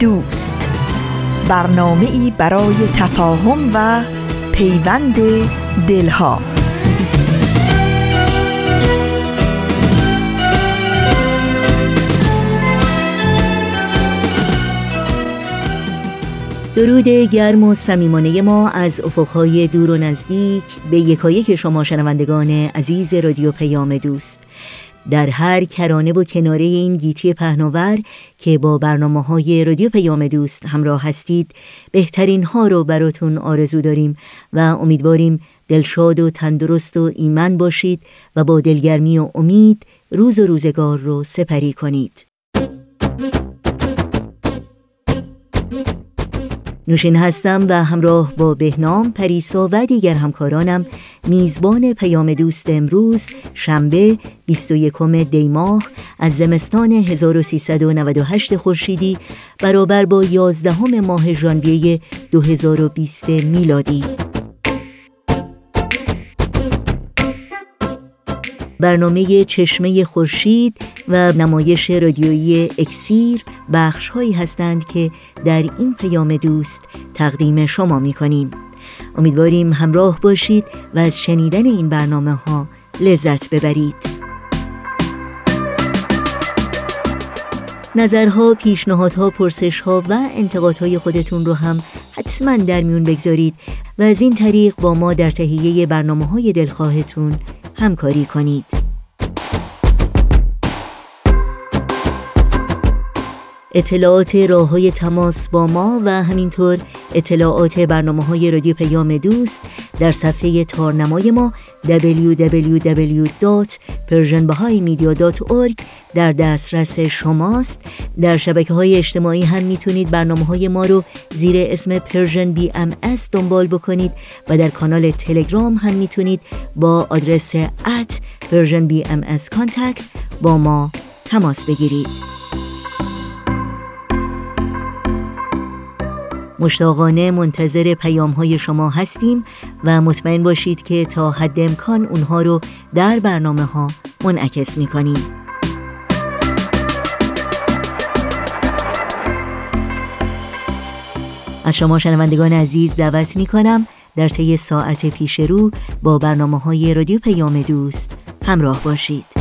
دوست. برنامه ای برای تفاهم و پیوند دلها. درود گرم و صمیمانه ما از افقهای دور و نزدیک به یکایک شما شنوندگان عزیز رادیو پیام دوست. در هر کرانه و کناره این گیتی پهناور که با برنامه های رادیو پیام دوست همراه هستید بهترین ها رو براتون آرزو داریم و امیدواریم دلشاد و تندرست و ایمن باشید و با دلگرمی و امید روز و روزگار رو سپری کنید. نوشین هستم و همراه با بهنام پریسا و دیگر همکارانم میزبان پیام دوست امروز شنبه 21 دی ماه از زمستان 1398 خورشیدی برابر با 11 ماه ژانویه 2020 میلادی. برنامه چشمه خورشید و نمایش رادیویی اکسیر بخش هایی هستند که در این پیام دوست تقدیم شما می کنیم امیدواریم همراه باشید و از شنیدن این برنامه ها لذت ببرید. نظرها، پیشنهادها، پرسشها و انتقادهای خودتون رو هم حتما در میون بگذارید و از این طریق با ما در تهیه برنامه های دلخواهتون همکاری کنید. اطلاعات راه های تماس با ما و همینطور اطلاعات برنامه های رادیو پیام دوست در صفحه تارنمای ما www.persianbahaimedia.org در دسترس شماست. در شبکه های اجتماعی هم می‌تونید برنامه های ما رو زیر اسم Persian B دنبال بکنید و در کانال تلگرام هم می‌تونید با آدرس at Persian BM با ما تماس بگیرید. مشتاقانه منتظر پیام های شما هستیم و مطمئن باشید که تا حد امکان اونها رو در برنامه ها منعکس می کنیم. از شما شنوندگان عزیز دعوت می کنم در طی ساعت پیش رو با برنامه های رادیو پیام دوست همراه باشید.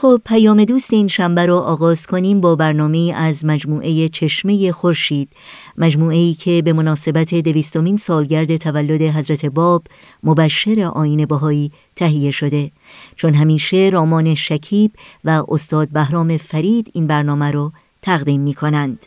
خب پیام دوست این شنبه رو آغاز کنیم با برنامه از مجموعه چشمه خورشید مجموعه ای که به مناسبت دویستمین سالگرد تولد حضرت باب مبشر آین بهایی تهیه شده چون همیشه رامان شکیب و استاد بهرام فرید این برنامه رو تقدیم می کنند.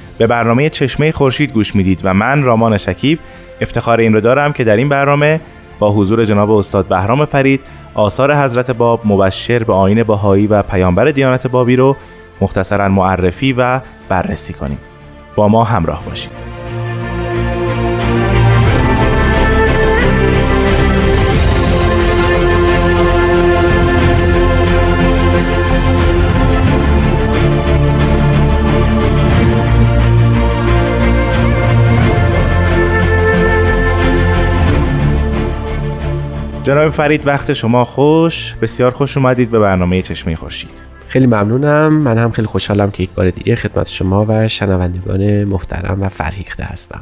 به برنامه چشمه خورشید گوش می‌دید و من رامان شکیب افتخار این رو دارم که در این برنامه با حضور جناب استاد بهرام فرید آثار حضرت باب مبشر به آین باهایی و پیامبر دیانت بابی رو مختصرا معرفی و بررسی کنیم. با ما همراه باشید. جناب فرید وقت شما خوش. بسیار خوش اومدید به برنامه چشمه خورشید. خیلی ممنونم. من هم خیلی خوشحالم که یک بار دیگه خدمت شما و شنوندگان محترم و فرهیخته هستم.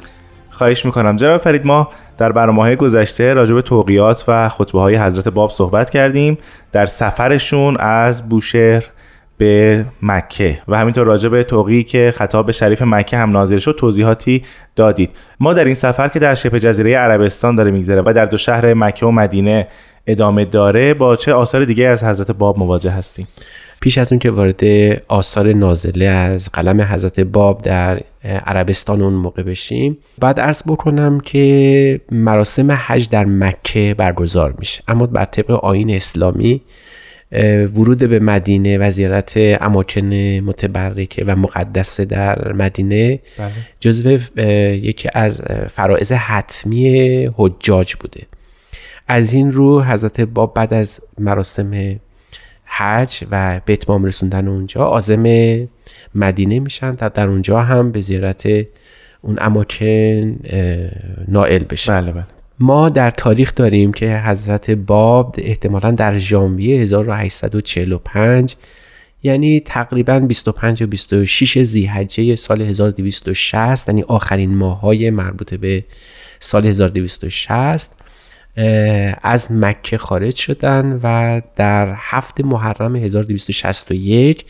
خواهش می‌کنم. جناب فرید ما در برنامه های گذشته راجع به توقیات و خطبه های حضرت باب صحبت کردیم. در سفرشون از بوشهر به مکه و همینطور راجع به توقی که خطاب شریف مکه هم نازل شد توضیحاتی دادید. ما در این سفر که در شبه جزیره عربستان داره میگذره و در دو شهر مکه و مدینه ادامه داره با چه آثار دیگه از حضرت باب مواجه هستیم؟ پیش از اون که وارد آثار نازله از قلم حضرت باب در عربستان اون موقع بشیم بعد عرض بکنم که مراسم حج در مکه برگزار میشه اما بر طبق آین اسلامی ورود به مدینه و زیارت اماکن متبرکه و مقدس در مدینه بله. جزو یکی از فرائض حتمی حجاج بوده. از این رو حضرت باب بعد از مراسم حج و به اتمام رسوندن اونجا آزم مدینه میشن تا در اونجا هم به زیارت اون اماکن نائل بشه بله بله. ما در تاریخ داریم که حضرت باب احتمالا در ژانویه 1845 یعنی تقریبا 25 و 26 زیحجه سال 1260 یعنی آخرین ماهای مربوط به سال 1260 از مکه خارج شدن و در هفت محرم 1261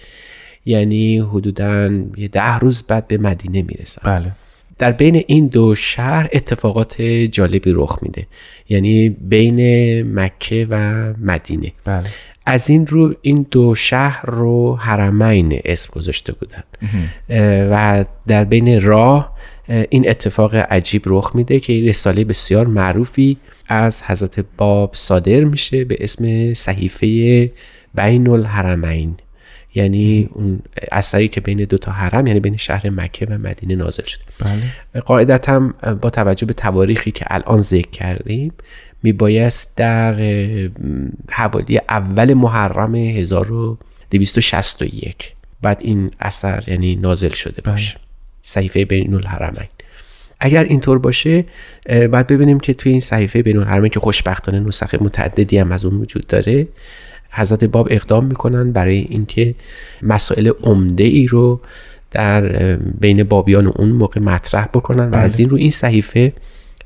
یعنی حدودا یه ده روز بعد به مدینه می‌رسن. بله. در بین این دو شهر اتفاقات جالبی رخ میده. یعنی بین مکه و مدینه. بله. از این رو این دو شهر رو حرمین اسم گذاشته بودن. و در بین راه این اتفاق عجیب رخ میده که رساله بسیار معروفی از حضرت باب صادر میشه به اسم صحیفه بین الحرمین یعنی اون اثری که بین دو تا حرم یعنی بین شهر مکه و مدینه نازل شده بله. قاعدتا با توجه به تواریخی که الان ذکر کردیم میبایست در حوالی اول محرم 1261 بعد این اثر یعنی نازل شده باشه بله. صحیفه بین الحرمین اگر اینطور باشه بعد ببینیم که توی این صحیفه بین الحرمین که خوشبختانه نسخه متعددی هم از اون وجود داره حضرت باب اقدام می‌کنن برای اینکه مسائل عمده ای رو در بین بابیان اون موقع مطرح بکنن و از بله. این رو این صحیفه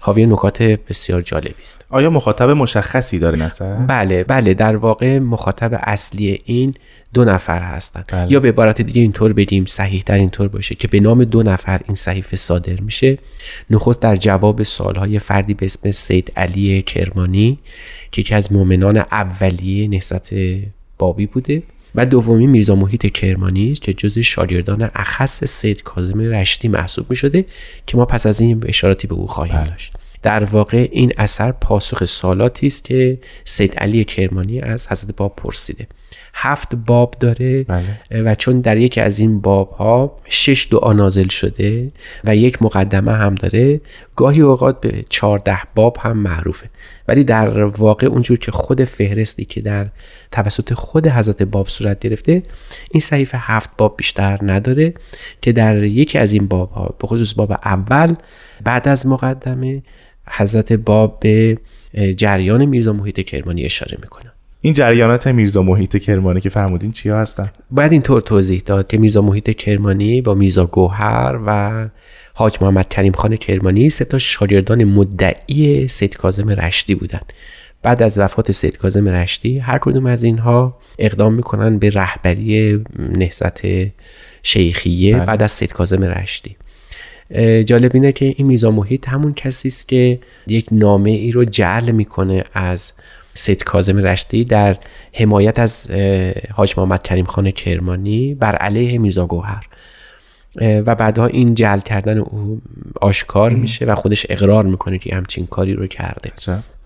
حاوی نکات بسیار جالبی است آیا مخاطب مشخصی داره نصر؟ بله بله در واقع مخاطب اصلی این دو نفر هستند بله. یا به عبارت دیگه اینطور بگیم صحیح در اینطور باشه که به نام دو نفر این صحیفه صادر میشه نخست در جواب سالهای فردی به اسم سید علی کرمانی که یکی از مؤمنان اولیه نهضت بابی بوده و دومی میرزا محیط کرمانی است که جز شاگردان اخص سید کاظم رشتی محسوب می شده که ما پس از این اشاراتی به او خواهیم بله. داشت در واقع این اثر پاسخ سالاتی است که سید علی کرمانی از حضرت باب پرسیده هفت باب داره بله. و چون در یکی از این باب ها شش دعا نازل شده و یک مقدمه هم داره گاهی اوقات به چهارده باب هم معروفه ولی در واقع اونجور که خود فهرستی که در توسط خود حضرت باب صورت گرفته این صحیفه هفت باب بیشتر نداره که در یکی از این باب ها به خصوص باب اول بعد از مقدمه حضرت باب به جریان میرزا محیط کرمانی اشاره می‌کنه این جریانات میرزا محیط کرمانی که فرمودین چیا هستن؟ باید اینطور توضیح داد که میرزا محیط کرمانی با میرزا گوهر و حاج محمد کریم خان کرمانی سه تا شاگردان مدعی سید کاظم رشدی بودند بعد از وفات سید کاظم رشدی هر کدوم از اینها اقدام می‌کنن به رهبری نهضت شیخیه بله. بعد از سید کاظم رشدی. جالب اینه که این میزا محیط همون کسی است که یک نامه ای رو جعل می‌کنه از سید کاظم رشدی در حمایت از حاج محمد کریم خان کرمانی بر علیه میرزا گوهر. و بعدها این جل کردن او آشکار میشه و خودش اقرار می‌کنه که همچین کاری رو کرده.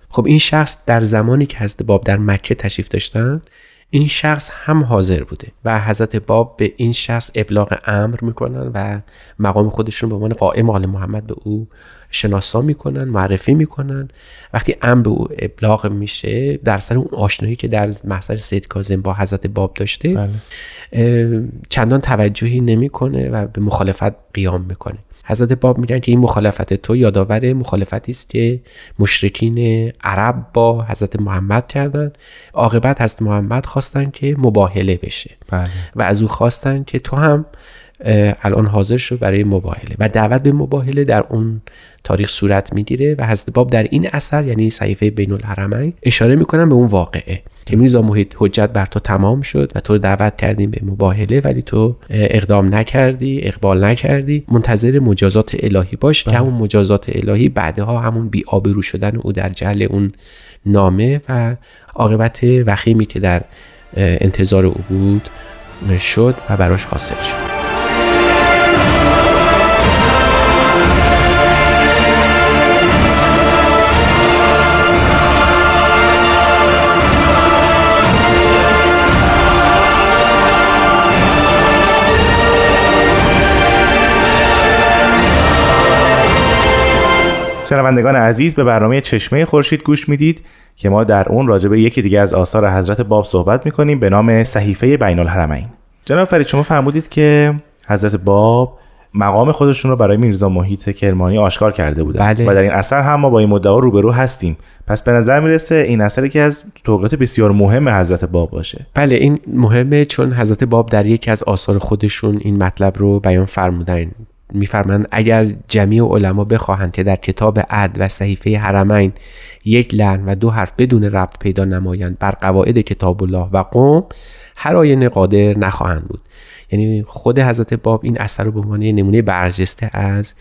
خب این شخص در زمانی که حضرت باب در مکه تشریف داشتن این شخص هم حاضر بوده و حضرت باب به این شخص ابلاغ امر می‌کنن و مقام خودشون به عنوان قائم آل محمد به او شناسا می‌کنن معرفی می‌کنن وقتی امر به او ابلاغ میشه در سر اون آشنایی که در محضر سید کاظم با حضرت باب داشته بله. چندان توجهی نمی‌کنه و به مخالفت قیام می‌کنه حضرت باب میگن که این مخالفت تو یادآور مخالفتی است که مشرکین عرب با حضرت محمد کردن. عاقبت حضرت محمد خواستن که مباهله بشه. بله. و از او خواستن که تو هم الان حاضر شو برای مباهله. و دعوت به مباهله در اون تاریخ صورت می‌گیره و حضرت باب در این اثر یعنی صحیفه بین الحرمین اشاره می‌کنن به اون واقعه که میرزا محیط حجت بر تو تمام شد و تو دعوت کردیم به مباهله ولی تو اقدام نکردی اقبال نکردی. منتظر مجازات الهی باش که همون مجازات الهی بعدها همون بی آبرو شدن او در جهل اون نامه و عاقبت وخیمی که در انتظار او بود شد و براش حاصل شد. شنوندگان عزیز به برنامه چشمه خورشید گوش می‌دید که ما در اون راجع به یکی دیگه از آثار حضرت باب صحبت می‌کنیم به نام صحیفه بین الحرمین جناب فرید شما فرمودید که حضرت باب مقام خودشون رو برای میرزا محیط کرمانی آشکار کرده بودن بله. و در این اثر هم ما با این مدعا روبرو هستیم. پس به نظر می‌رسه این اثری که از توقیات بسیار مهم حضرت باب باشه. بله این مهمه چون حضرت باب در یکی از آثار خودشون این مطلب رو بیان فرمودن. میفرمند اگر جمعی علما بخواهند که در کتاب عد و صحیفه حرمین یک لحن و دو حرف بدون ربط پیدا نمایند بر قواعد کتاب الله و قوم هر آینه قادر نخواهند بود. یعنی خود حضرت باب این اثر رو به عنوان نمونه برجسته از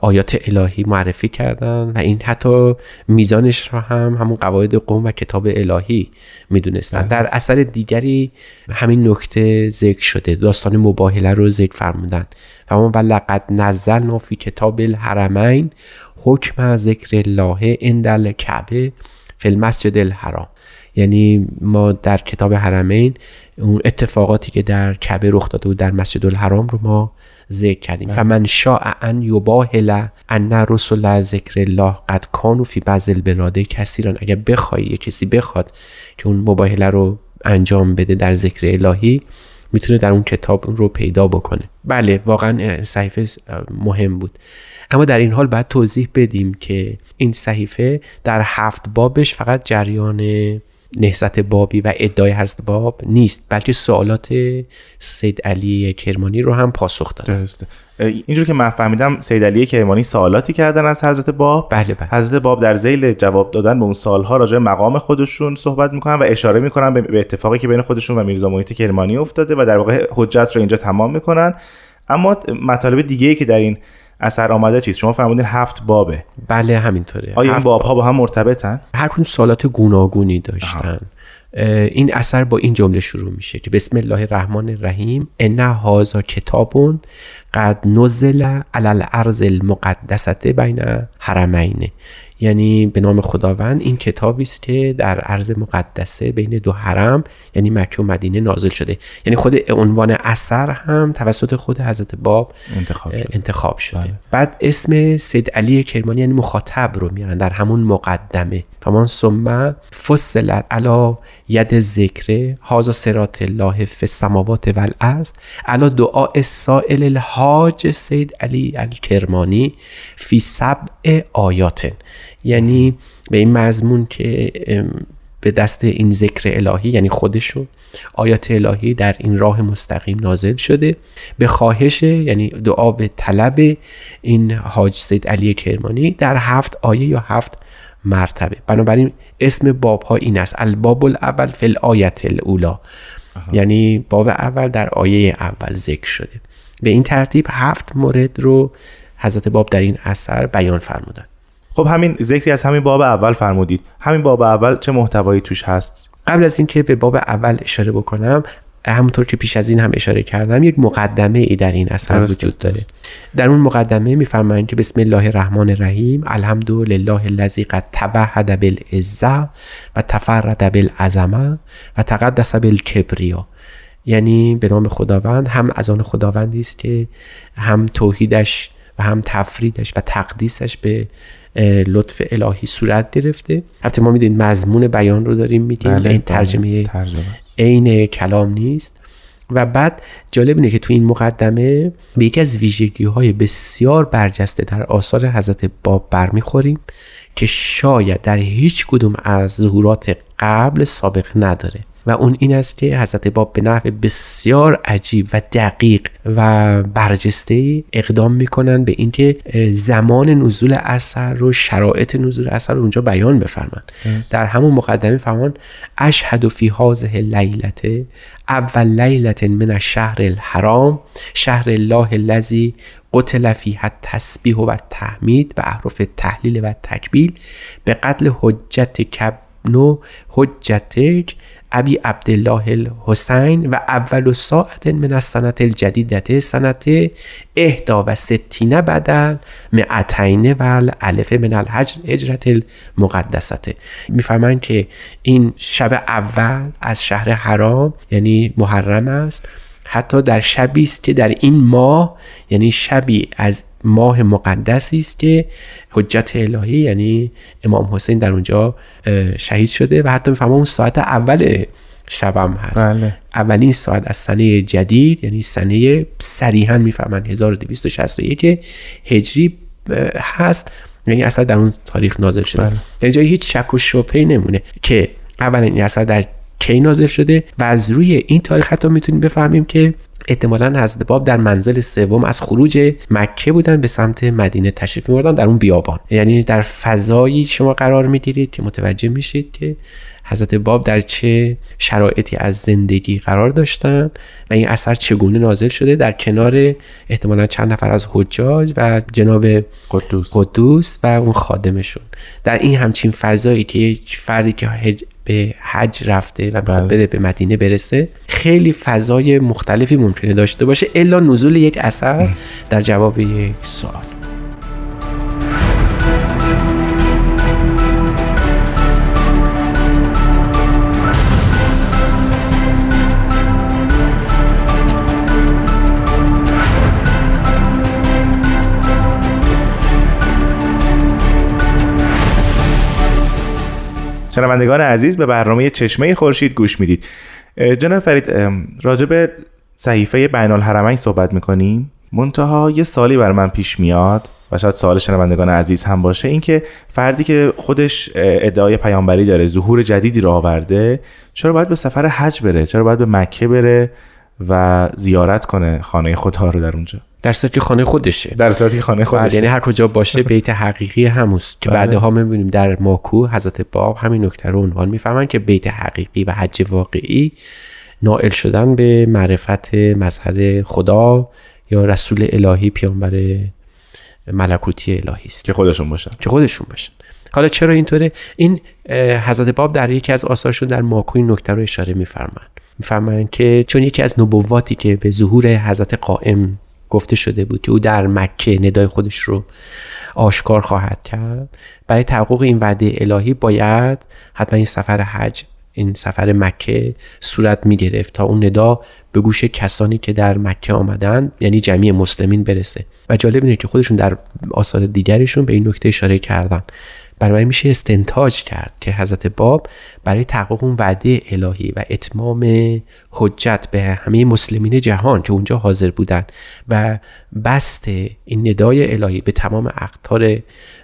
آیات الهی معرفی کردن و این حتی میزانش را هم همون قواعد قوم و کتاب الهی می‌دونستن. در اثر دیگری همین نکته ذکر شده داستان مباهله رو ذکر فرمودن. و و لقد نزلنا فی کتاب الحرمین حکم ذکر الله اندل کعبه فی المسجد الحرام. یعنی ما در کتاب حرمین اون اتفاقاتی که در کعبه رخ داده بود در مسجد الحرام رو ما ذکر کردیم. فمن شاء ان یباهل ان رسول ذکر الله قد کانوا فی بعض البلاد کثیرا اگر بخوای یه کسی بخواد که اون مباهله رو انجام بده در ذکر الهی می‌تونه در اون کتاب رو پیدا بکنه. بله واقعا صحیفه مهم بود. اما در این حال باید توضیح بدیم که این صحیفه در هفت بابش فقط جریان نهزت بابی و ادعای حضرت باب نیست بلکه سوالات سید علی کرمانی رو هم پاسخ داده درسته. اینجور که من فهمیدم سید علی کرمانی سوالاتی کردن از حضرت باب. بله بله. حضرت باب در زیل جواب دادن به اون سالها راجع مقام خودشون صحبت می‌کنن و اشاره می‌کنن به اتفاقی که بین خودشون و میرزا محیط کرمانی افتاده و در واقع حجت رو اینجا تمام می‌کنن. اما مطالب دیگه ای که در این اثر آمده چیست؟ شما فرمودین هفت بابه. بله همینطوره. آیا این باب. ها با هم مرتبطن؟ هر کدوم سوالات گوناگونی داشتن. این اثر با این جمله شروع میشه که بسم الله الرحمن الرحیم ان هاذا کتابون قد نزل علی الارض المقدسه بین حرمین. یعنی به نام خداوند این کتابی است که در عرض مقدسه بین دو حرم یعنی مکه و مدینه نازل شده. یعنی خود عنوان اثر هم توسط خود حضرت باب انتخاب شده, انتخاب شده. بله. بعد اسم سید علی کرمانی یعنی مخاطب رو میارن در همون مقدمه. فمان ثم فصلت علا ید ذکر هازا سرات الله فی السماوات و الارض علا دعاء سائل الحاج سید علی الکرمانی فی سبع آیات. یعنی به این مضمون که به دست این ذکر الهی یعنی خودشون آیات الهی در این راه مستقیم نازل شده. به خواهش یعنی دعا به طلب این حاج سید علی کرمانی در هفت آیه یا هفت مرتبه. بنابراین اسم باب ها این است. الباب الاول فی آیت الاولا یعنی باب اول در آیه اول ذکر شده. به این ترتیب هفت مورد رو حضرت باب در این اثر بیان فرمودن. خب همین ذکری از همین باب اول فرمودید. همین باب اول چه محتوایی توش هست؟ قبل از اینکه به باب اول اشاره بکنم همونطور که پیش از این هم اشاره کردم یک مقدمه ای در این اثر وجود داره. در اون مقدمه میفرمایند که بسم الله الرحمن الرحیم الحمد لله الذی قد تبهد بالعزه و تفرد بالعظمه و تقدس بالکبریا یعنی به نام خداوند هم از آن خداوندی است که هم توحیدش و هم تفریدش و تقدیسش به لطف الهی صورت گرفته. البته ما می‌دونیم مضمون بیان رو داریم میگیم بله این ترجمه عین کلام نیست. و بعد جالب اینه که تو این مقدمه به یکی از ویژگی های بسیار برجسته در آثار حضرت باب برمیخوریم که شاید در هیچ کدوم از ظهورات قبل سابق نداره. و اون این است که حضرت باب به نحو بسیار عجیب و دقیق و برجسته اقدام می‌کنن به اینکه زمان نزول اثر رو شرایط نزول اثر رو اونجا بیان بفرمند در همون مقدمه فرمان اشهد فی هذه لیلت اول لیلت من الشهر الحرام شهر الله الذی قتل فیها تسبیح و تحمید و احرف تحلیل و تکبیل به قتل حجت کبنو حجتک ابی عبدالله الحسین و اول ساعت من از سنت الجدیدت سنت اهدا و ستینه بدل معتین و الف من الحجر اجرت المقدسته میفرمایند که این شب اول از شهر حرام یعنی محرم است. حتی در شبی است که در این ماه یعنی شبی از ماه مقدسی است که حجت الهی یعنی امام حسین در اونجا شهید شده و حتی می‌فهمم اون ساعت اول شبم هست بله. اولین ساعت از سنه جدید یعنی سنه صریحا می‌فهمن 1261 هجری هست یعنی اصلا در اون تاریخ نازل شده بله. یعنی جایی هیچ شک و شبهه نمونه که اولا این اصلا در کی نازل شده و از روی این تاریخ حتی می‌تونیم بفهمیم که احتمالا حضرت باب در منزل سوم از خروج مکه بودن به سمت مدینه تشریف میبردن در اون بیابان. یعنی در فضایی شما قرار می‌گیرید که متوجه میشید که حضرت باب در چه شرایطی از زندگی قرار داشتن و این اثر چگونه نازل شده در کنار احتمالا چند نفر از حجاج و جناب قدوس. قدوس و اون خادمشون. در این همچین فضایی که یک فردی که هج به حج رفته و می‌خواد بره به مدینه برسه خیلی فضای مختلفی ممکنه داشته باشه الا نزول یک اثر در جواب یک سوال. شنوندگان عزیز به برنامه چشمه خورشید گوش می‌دید. جناب فرید راجب صحیفه بین الحرمین صحبت می‌کنیم. منتها یه سالی بر من پیش میاد و شاید سوال شنوندگان عزیز هم باشه. اینکه فردی که خودش ادعای پیامبری داره ظهور جدیدی رو آورده چرا باید به سفر حج بره؟ چرا باید به مکه بره؟ و زیارت کنه خانه خدا رو در اونجا. در صورتی که خانه خودشه. در صورتی که خانه خودشه. یعنی هر کجا باشه بیت حقیقی هموست. که بله. بعدها می‌بینیم در ماکو حضرت باب همین نکته رو عنوان می‌فهمن که بیت حقیقی و حج واقعی نائل شدن به معرفت مظهر خدا یا رسول الهی پیامبر ملکوتی الهی است. که خودشون باشن. که خودشون باشن. حالا چرا اینطوره؟ این حضرت باب در یکی از آثارشون در ماکو این نکته رو اشاره میفرمایند میفرمایند که چون یکی از نبواتی که به ظهور حضرت قائم گفته شده بود که او در مکه ندای خودش رو آشکار خواهد کرد برای تحقق این وعده الهی باید حتما این سفر حج این سفر مکه صورت می گرفت تا اون ندا به گوش کسانی که در مکه آمدن یعنی جمعی مسلمین برسه. و جالب اینه که خودشون در آثار دیگرشون به این نکته اشاره کردن. برای میشه استنتاج کرد که حضرت باب برای تحقق اون وعده الهی و اتمام حجت به همه مسلمین جهان که اونجا حاضر بودن و بست این ندای الهی به تمام اقطار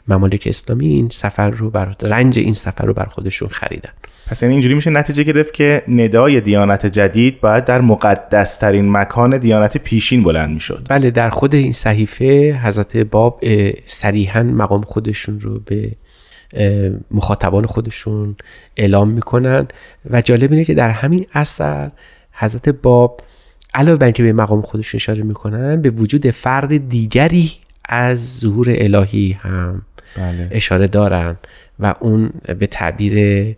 ممالک اسلامی این سفر رو بر رنج این سفر رو بر خودشون خریدن. پس یعنی اینجوری میشه نتیجه گرفت که ندای دیانت جدید باید در مقدس ترین مکان دیانت پیشین بلند می‌شد. بله در خود این صحیفه حضرت باب صریحا مقام خودشون رو به مخاطبان خودشون اعلام می‌کنن و جالب اینه که در همین اثر حضرت باب علاوه بر اینکه به مقام خودشون اشاره می‌کنن به وجود فرد دیگری از ظهور الهی هم بله. اشاره دارن و اون به تعبیر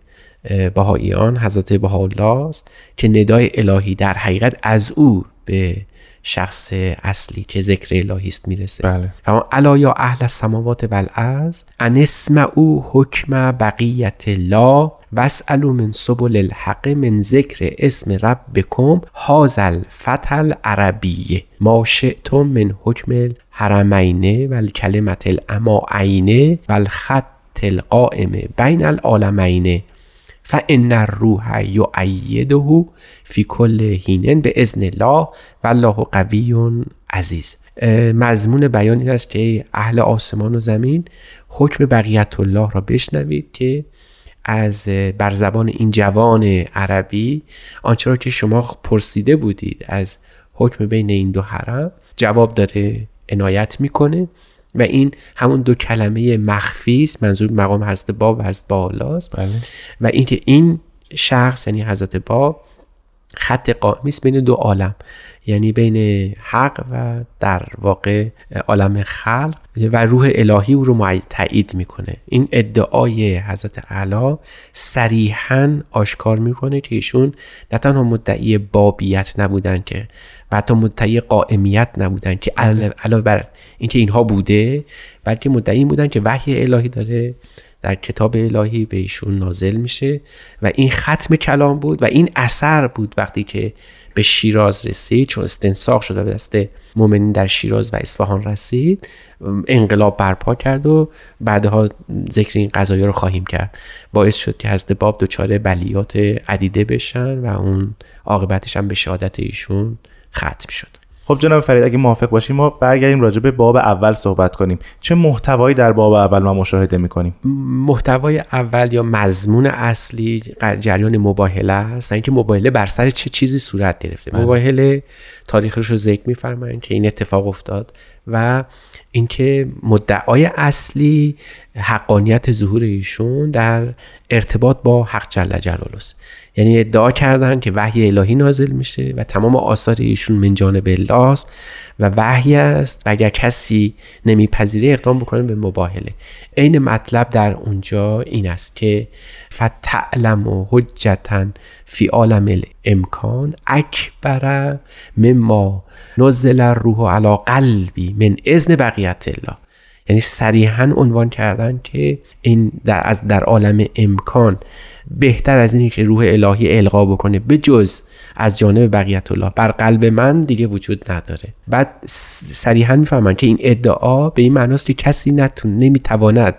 بهاییان حضرت بهاءالله است که ندای الهی در حقیقت از او به شخص اصلی که ذکر الهی است می‌رسه. بله. فما الا یا اهل السماوات و الارض ان اسمعوا حکم بقیت الله واسالوا من سبل الحق من ذکر اسم ربکم هذا الفتح العربیه ما شئتم من حکم الحرمین و الکلمت الاماعین و الخط القائم بین العالمین. فان الروح یعیده فی کل هینن به اذن الله والله قوی عزیز. مضمون بیان این است که اهل آسمان و زمین حکم بقیت الله را بشنوید که از بر زبان این جوان عربی آنچه را که شما پرسیده بودید از حکم بین این دو حرم جواب داره عنایت می‌کنه. و این همون دو کلمه مخفی است. منظور مقام حضرت باب و حضرت بالاست. بله. و اینکه این شخص یعنی حضرت باب خط قائمی است بین دو عالم. یعنی بین حق و در واقع عالم خلق. و روح الهی او رو تایید می‌کنه. این ادعای حضرت اعلی صریحا آشکار می‌کنه که ایشون نه تنها مدعی بابیت نبودن که و حتی مدعی قائمیت نبودن که علاوه بر اینکه اینها بوده بلکه مدعی بودن که وحی الهی داره در کتاب الهی به ایشون نازل میشه و این ختم کلام بود و این اثر بود وقتی که به شیراز رسید چون استنساخ شده به دست مؤمنین در شیراز و اصفهان رسید انقلاب برپا کرد و بعدها ذکر این قضایی رو خواهیم کرد. باعث شد که حضرت باب دچار بلیات عدیده بشن و اون عاقبتش هم به شهادت ایشون ختم شد. خب جناب فرید اگه موافق باشیم ما برگردیم راجع به باب اول صحبت کنیم. چه محتوایی در باب اول ما مشاهده می‌کنیم؟ محتوای اول یا مضمون اصلی جریان مباهله است. اینکه مباهله بر سر چه چیزی صورت گرفته. بله. مباهله تاریخش رو ذکر میفرمایند که این اتفاق افتاد و اینکه مدعای اصلی حقانیت ظهور ایشون در ارتباط با حق جل جلاله است. یعنی ادعا کردن که وحی الهی نازل میشه و تمام آثار ایشون من جانب الله است و وحی است و اگر کسی نمیپذیره اقدام بکنه به مباهله. عین مطلب در اونجا این است که فتعلم و حجتا فی عالم الامکان اکبر مما نزل الروح علی قلبی من اذن بقیت الله. یعنی صریحا عنوان کردن که این در از در عالم امکان بهتر از اینی که روح الهی القا بکنه به جز از جانب بقیت الله. بر قلب من دیگه وجود نداره. بعد صریحا می‌فهمن که این ادعا به این معناست که کسی نتون نمی‌تواند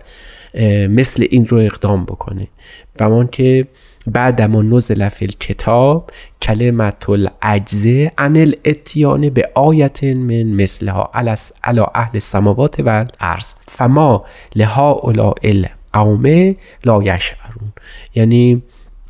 مثل این رو اقدام بکنه. و که بعد ما نزل فی الکتاب کلمت العجزه عن الاتیان به آیت من مثلها علی اهل السماوات و الارض فما لها اولا القوم لا یشعرون. یعنی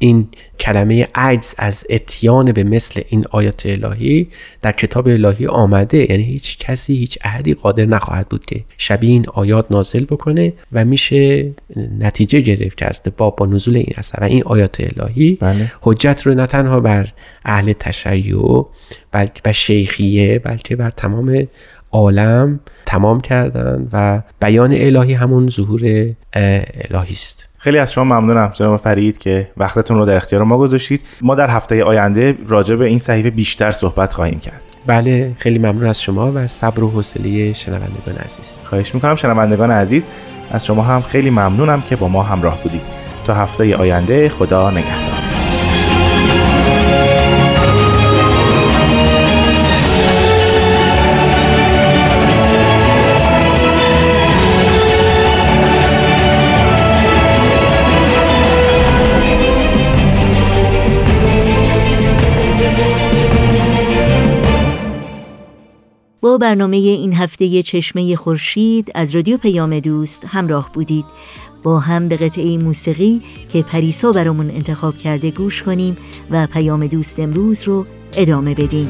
این کلمه عجز از اتیان به مثل این آیات الهی در کتاب الهی آمده یعنی هیچ کسی هیچ احدی قادر نخواهد بود که شبیه این آیات نازل بکنه و میشه نتیجه گرفت که از با با نزول این اثر و این آیات الهی بله. حجت رو نه تنها بر اهل تشیع بلکه بر شیخیه بلکه بر تمام عالم تمام کردن و بیان الهی همون ظهور الهی است خیلی از شما ممنونم جناب فرید که وقتتون رو در اختیار ما گذاشتید. ما در هفته آینده راجع به این صحیفه بیشتر صحبت خواهیم کرد. بله خیلی ممنون از شما و صبر و حوصله شنوندگان عزیز. خواهش می‌کنم شنوندگان عزیز از شما هم خیلی ممنونم که با ما همراه بودید. تا هفته آینده خدا نگهدار. با برنامه این هفته چشمه خورشید از رادیو پیام دوست همراه بودید. با هم به قطعه موسیقی که پریسا برامون انتخاب کرده گوش کنیم و پیام دوست امروز رو ادامه بدیم.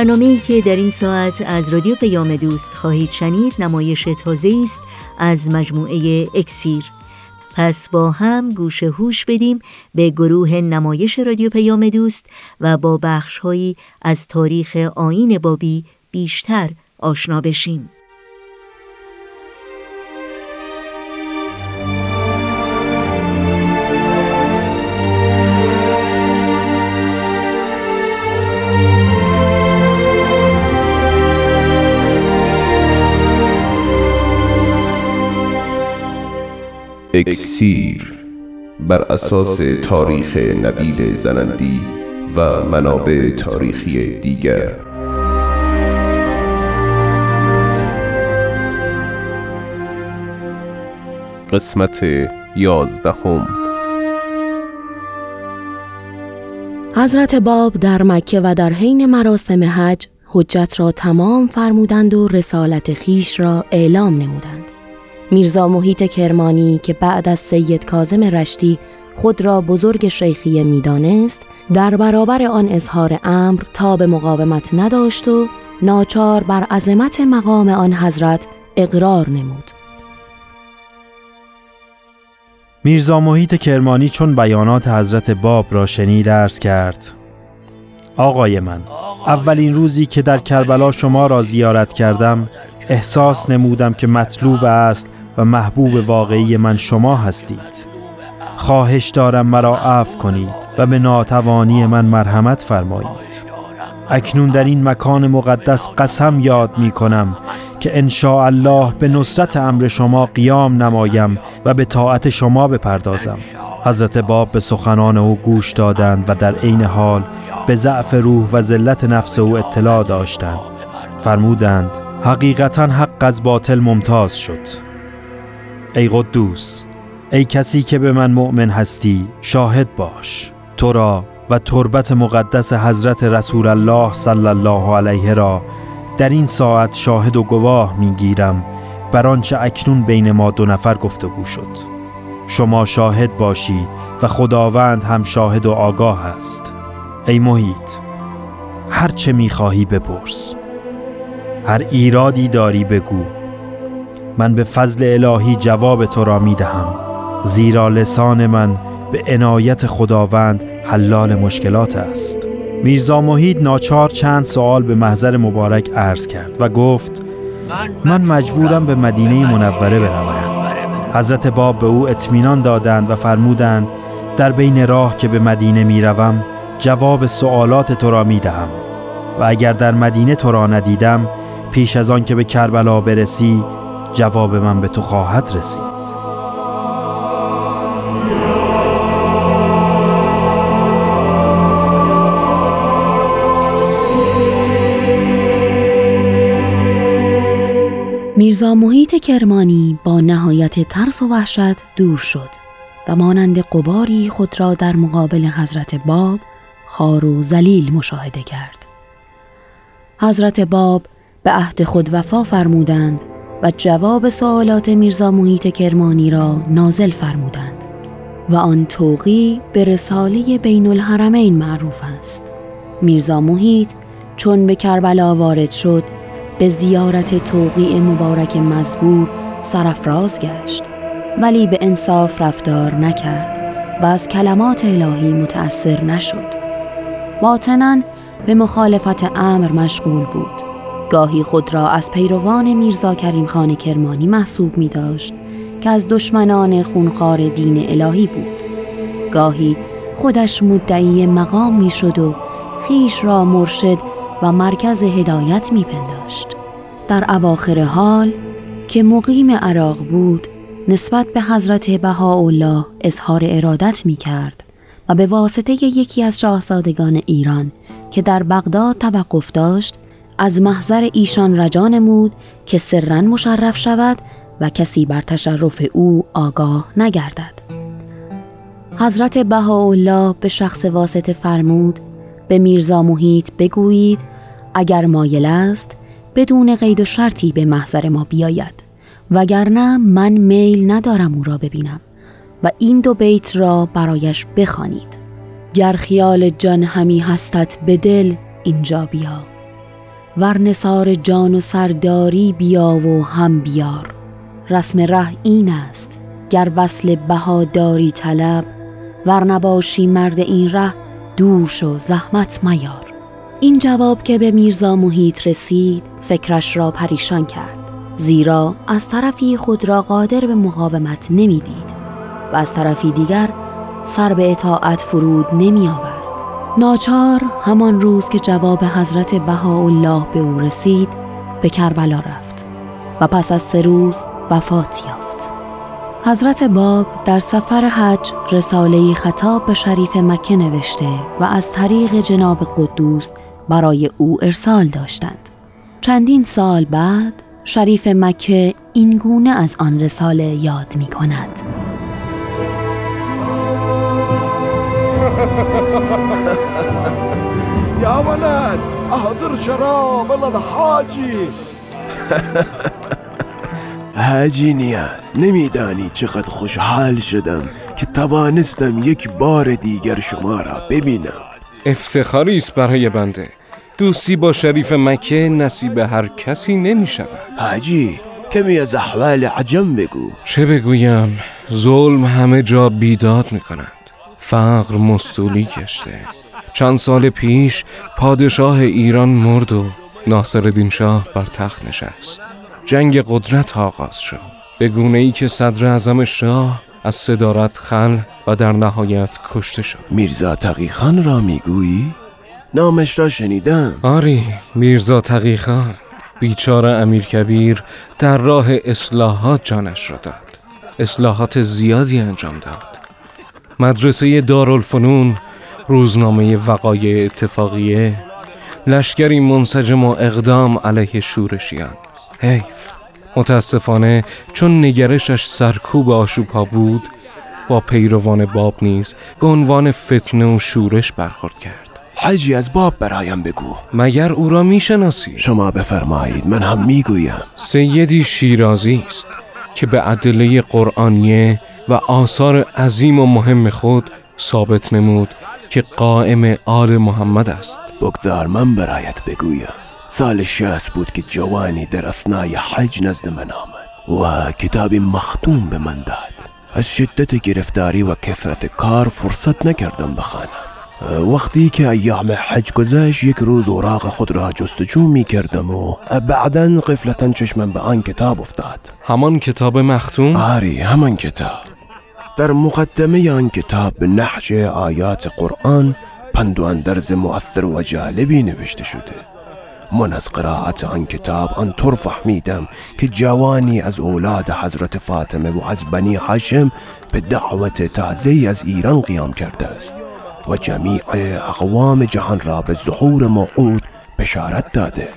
برنامه که در این ساعت از رادیو پیام دوست خواهید شنید نمایش تازه است از مجموعه اکسیر. پس با هم گوش هوش بدیم به گروه نمایش رادیو پیام دوست و با بخشهایی از تاریخ آین بابی بیشتر آشنا بشیم. اکسیر بر اساس تاریخ نبیل زنندی و منابع تاریخی دیگر. قسمت یازدهم. حضرت باب در مکه و در حین مراسم حج حجت را تمام فرمودند و رسالت خیش را اعلام نمودند. میرزا محیط کرمانی که بعد از سید کازم رشتی خود را بزرگ شیخیه می‌دانست در برابر آن اظهار امر تا به مقاومت نداشت و ناچار بر عظمت مقام آن حضرت اقرار نمود. میرزا محیط کرمانی چون بیانات حضرت باب را شنید ارز کرد آقای من اولین روزی که در کربلا شما را زیارت کردم احساس نمودم که مطلوب است و محبوب واقعی من شما هستید. خواهش دارم مرا عفو کنید و به ناتوانی من مرحمت فرمایید. اکنون در این مکان مقدس قسم یاد می کنم که ان الله به نصرت امر شما قیام نمایم و به طاعت شما بپردازم. حضرت باب به سخنان او گوش دادند و در عین حال به ضعف روح و ذلت نفس او اطلاع داشتند. فرمودند حقیقتا حق از باطل ممتاز شد. ای قدوس ای کسی که به من مؤمن هستی شاهد باش. تو را و تربت مقدس حضرت رسول الله صلی الله علیه را در این ساعت شاهد و گواه می‌گیرم بر آنچه اکنون بین ما دو نفر گفتگو شد. شما شاهد باشید و خداوند هم شاهد و آگاه است. ای محیط هر چه می‌خواهی بپرس. هر ایرادی داری بگو. من به فضل الهی جواب تو را می دهم. زیرا لسان من به عنایت خداوند حلال مشکلات است. میرزا محید ناچار چند سوال به محضر مبارک عرض کرد و گفت من مجبورم به مدینه منوره بروم. حضرت باب به او اطمینان دادند و فرمودند در بین راه که به مدینه می‌روم جواب سوالات تو را می دهم. و اگر در مدینه تو را ندیدم پیش از آن که به کربلا برسی جواب من به تو خواهد رسید. میرزا محیط کرمانی با نهایت ترس و وحشت دور شد و مانند قباری خود را در مقابل حضرت باب خار و زلیل مشاهده کرد. حضرت باب به عهد خود وفا فرمودند و جواب سوالات میرزا محیط کرمانی را نازل فرمودند و آن توقی به رساله بین الحرمین معروف است. میرزا محیط چون به کربلا وارد شد به زیارت توقیع مبارک مزبور سرفراز گشت ولی به انصاف رفتار نکرد و از کلمات الهی متأثر نشد. باطنا به مخالفت امر مشغول بود. گاهی خود را از پیروان میرزا کریم خان کرمانی محسوب می داشت که از دشمنان خونخوار دین الهی بود گاهی خودش مدعی مقام می شد و خیش را مرشد و مرکز هدایت می پنداشت. در اواخر حال که مقیم عراق بود نسبت به حضرت بهاءالله اظهار ارادت می کرد و به واسطه یکی از شاهزادگان ایران که در بغداد توقف داشت از محضر ایشان رجا نمود که سرن مشرف شود و کسی بر تشرف او آگاه نگردد. حضرت بهاءالله به شخص واسطه فرمود به میرزا محیط بگویید اگر مایل است بدون قید و شرطی به محضر ما بیاید. وگرنه من میل ندارم او را ببینم و این دو بیت را برایش بخوانید. گر خیال جان همی هستت به دل اینجا بیا. ور نثار جان و سرداری بیا و هم بیار. رسم ره این است گر وصل بهاداری طلب ور نباشی مرد این ره دور شو زحمت میار. این جواب که به میرزا محیط رسید فکرش را پریشان کرد. زیرا از طرفی خود را قادر به مقاومت نمی‌دید و از طرفی دیگر سر به اطاعت فرود نمی آورد. ناچار همان روز که جواب حضرت بهاءالله به او رسید به کربلا رفت و پس از سه روز وفات یافت. حضرت باب در سفر حج رساله خطاب به شریف مکه نوشته و از طریق جناب قدوس برای او ارسال داشتند. چندین سال بعد شریف مکه این گونه از آن رساله یاد می کند ولد احضر شراب الله حاجی؟ حاجی نیاز. نمیدانی چقدر خوشحال شدم که توانستم یک بار دیگر شما را ببینم. افتخاری است برای بنده. دوستی با شریف مکه نصیب هر کسی نمی شود حاجی کمی از احوال عجم بگو. چه بگویم؟ ظلم همه جا بیداد می کند فقر مستولی کشته. چند سال پیش پادشاه ایران مرد و ناصر شاه بر تخت نشست. جنگ قدرت آغاز شد. به گونه ای که صدر اعظم شاه از صدارت خل و در نهایت کشته شد. میرزا تقیخان را می‌گویی؟ نامش را شنیدم. آری میرزا تقیخان بیچار امیر کبیر در راه اصلاحات جانش را داد. اصلاحات زیادی انجام داد. مدرسه دارالفنون روزنامه وقایع اتفاقیه. لشکری منسجم و اقدام علیه شورشیان. حیف. متاسفانه چون نگرشش سرکوب آشوبها بود با پیروان باب نیز به عنوان فتنه و شورش برخورد کرد. حجی از باب برایم بگو. مگر او را می‌شناسی؟ شما بفرمایید من هم می‌گویم. سیدی شیرازی است که به ادله قرآنیه و آثار عظیم و مهم خود ثابت نمود که قائم آل محمد است. بگذار من برایت بگویم. سال شهست بود که جوانی در اثنای حج نزد من آمد و کتابی مختوم به من داد. از شدت گرفتاری و کثرت کار فرصت نکردم بخوانم. وقتی که ایام حج گذشت یک روز اوراق خود را جستجو می کردم و بعدا قفلتا چشمم به آن کتاب افتاد. همان کتاب مختوم؟ آری همان کتاب. در مقدمه آن کتاب به نحش آیات قرآن پند و اندرز مؤثر و جالبی نوشته شده. من از قرائت آن کتاب آنطور فهمیدم که جوانی از اولاد حضرت فاطمه و از بنی هاشم به دعوت تازه از ایران قیام کرده است و جمیع اقوام جهان را به ظهور موعود بشارت داده.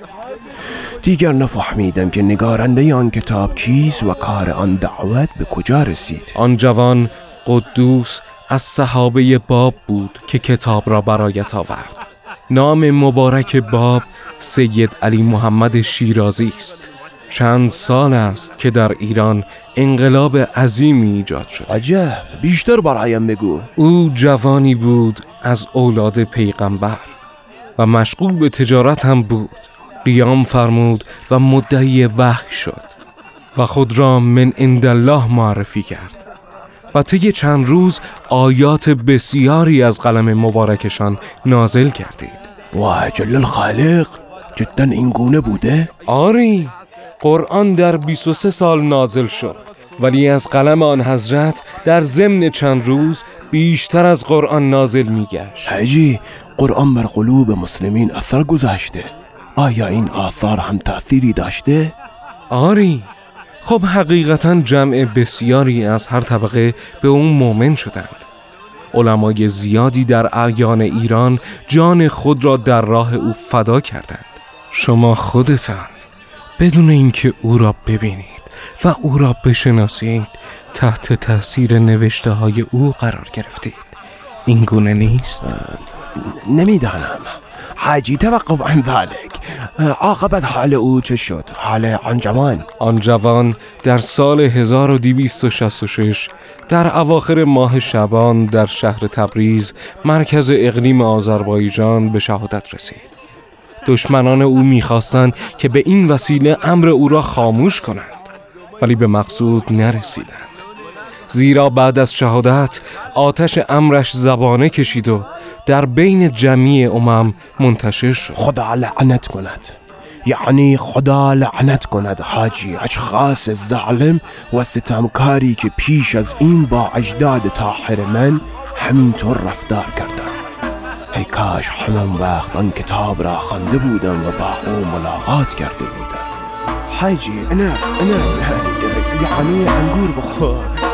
دیگر نفهمیدم که نگارنده آن کتاب کیست و کار آن دعوت به کجا رسید. آن جوان قدوس از صحابه باب بود که کتاب را برایت آورد. نام مبارک باب سید علی محمد شیرازی است. چند سال است که در ایران انقلاب عظیمی ایجاد شد. عجب بیشتر برایم بگو. او جوانی بود از اولاد پیغمبر و مشغول به تجارت هم بود. قیام فرمود و مدعی وحی شد و خود را من الله معرفی کرد و طی چند روز آیات بسیاری از قلم مبارکشان نازل کردید. و جل الخالق جدا این گونه بوده؟ آری قرآن در 23 سال نازل شد ولی از قلم آن حضرت در ضمن چند روز بیشتر از قرآن نازل میگشت. حجی قرآن بر قلوب مسلمین اثر گذاشته. آیا این آثار هم تأثیری داشته؟ آری. خب حقیقتا جمع بسیاری از هر طبقه به اون مؤمن شدند. علمای زیادی در اعیان ایران جان خود را در راه او فدا کردند. شما خودتان بدون اینکه او را ببینید و او را بشناسید تحت تاثیر نوشته های او قرار گرفتید. این گونه نیست؟ نمی‌دانم. حاجی توقف عن ذلك. عاقبت حال او چه شد؟ حال آن جوان. آن جوان در سال 1266 در اواخر ماه شبان در شهر تبریز مرکز اقلیم آذربایجان به شهادت رسید. دشمنان او می‌خواستند که به این وسیله امر او را خاموش کنند ولی به مقصود نرسیدند. زیرا بعد از شهادت آتش امرش زبانه کشید و در بین جمعی امم منتشر شد. خدا لعنت کند. یعنی خدا لعنت کند حاجی اشخاص ظالم و ستمکاری که پیش از این با اجداد طاهر من همینطور رفتار کردن ای کاش همان وقت آن کتاب را خوانده بودم و با او ملاقات کرده بودم. حاجی انا انا یعنی انگور بخور.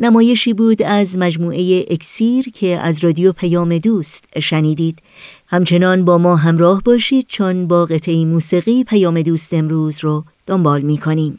نمایشی بود از مجموعه اکسیر که از رادیو پیام دوست شنیدید همچنان با ما همراه باشید چون با قطعه موسیقی پیام دوست امروز رو دنبال می کنیم.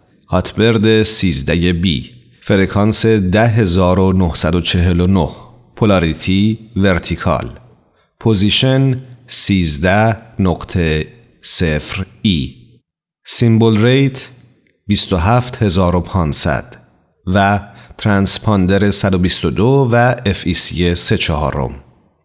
هاتبرد 13 B. فرکانس 10949 polarity vertical. position 13 نقطه صفر E. symbol rate 27500 و ترانسپاندر 122 و FEC 3 چهارم.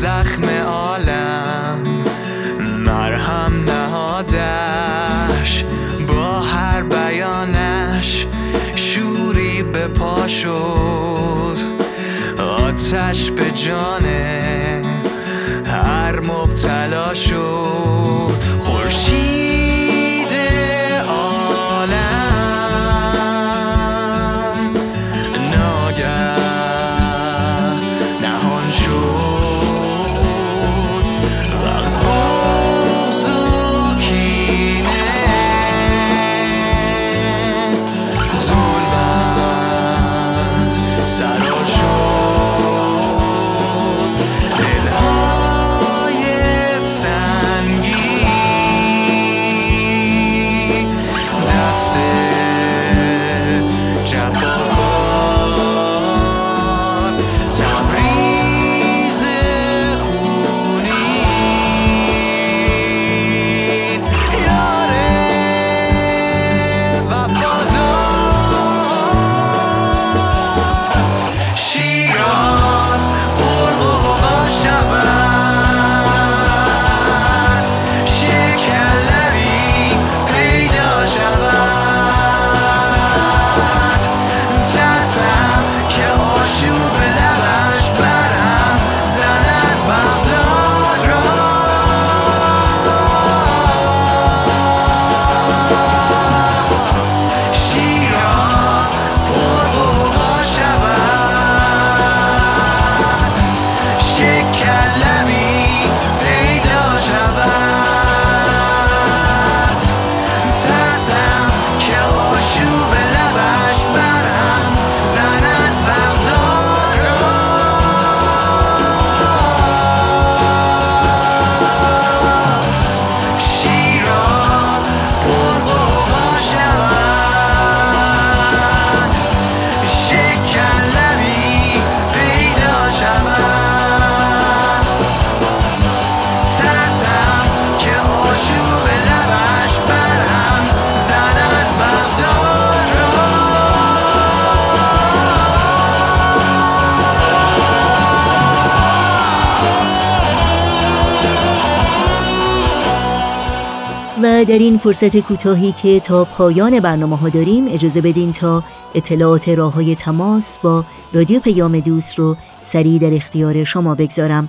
زخم عالم. مرهم نهادش با هر بیانش شوری به پا شد. آتش به جانه در این فرصت کوتاهی که تا پایان برنامه ها داریم اجازه بدین تا اطلاعات راه های تماس با رادیو پیام دوست رو سریع در اختیار شما بگذارم.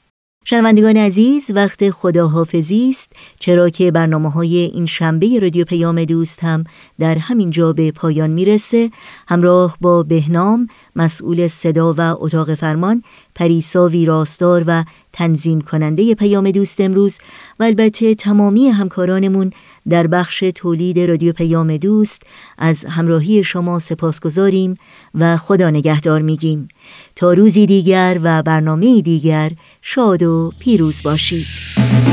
شنوندگان عزیز وقت خداحافظی است. چرا که برنامه های این شنبه رادیو پیام دوست هم در همین جا به پایان می‌رسه. همراه با بهنام مسئول صدا و اتاق فرمان پریسا ویراستار و تنظیم کننده پیام دوست امروز و البته تمامی همکارانمون در بخش تولید رادیو پیام دوست از همراهی شما سپاس گذاریم و خدا نگهدار میگیم. تا روزی دیگر و برنامه دیگر شاد و پیروز باشید.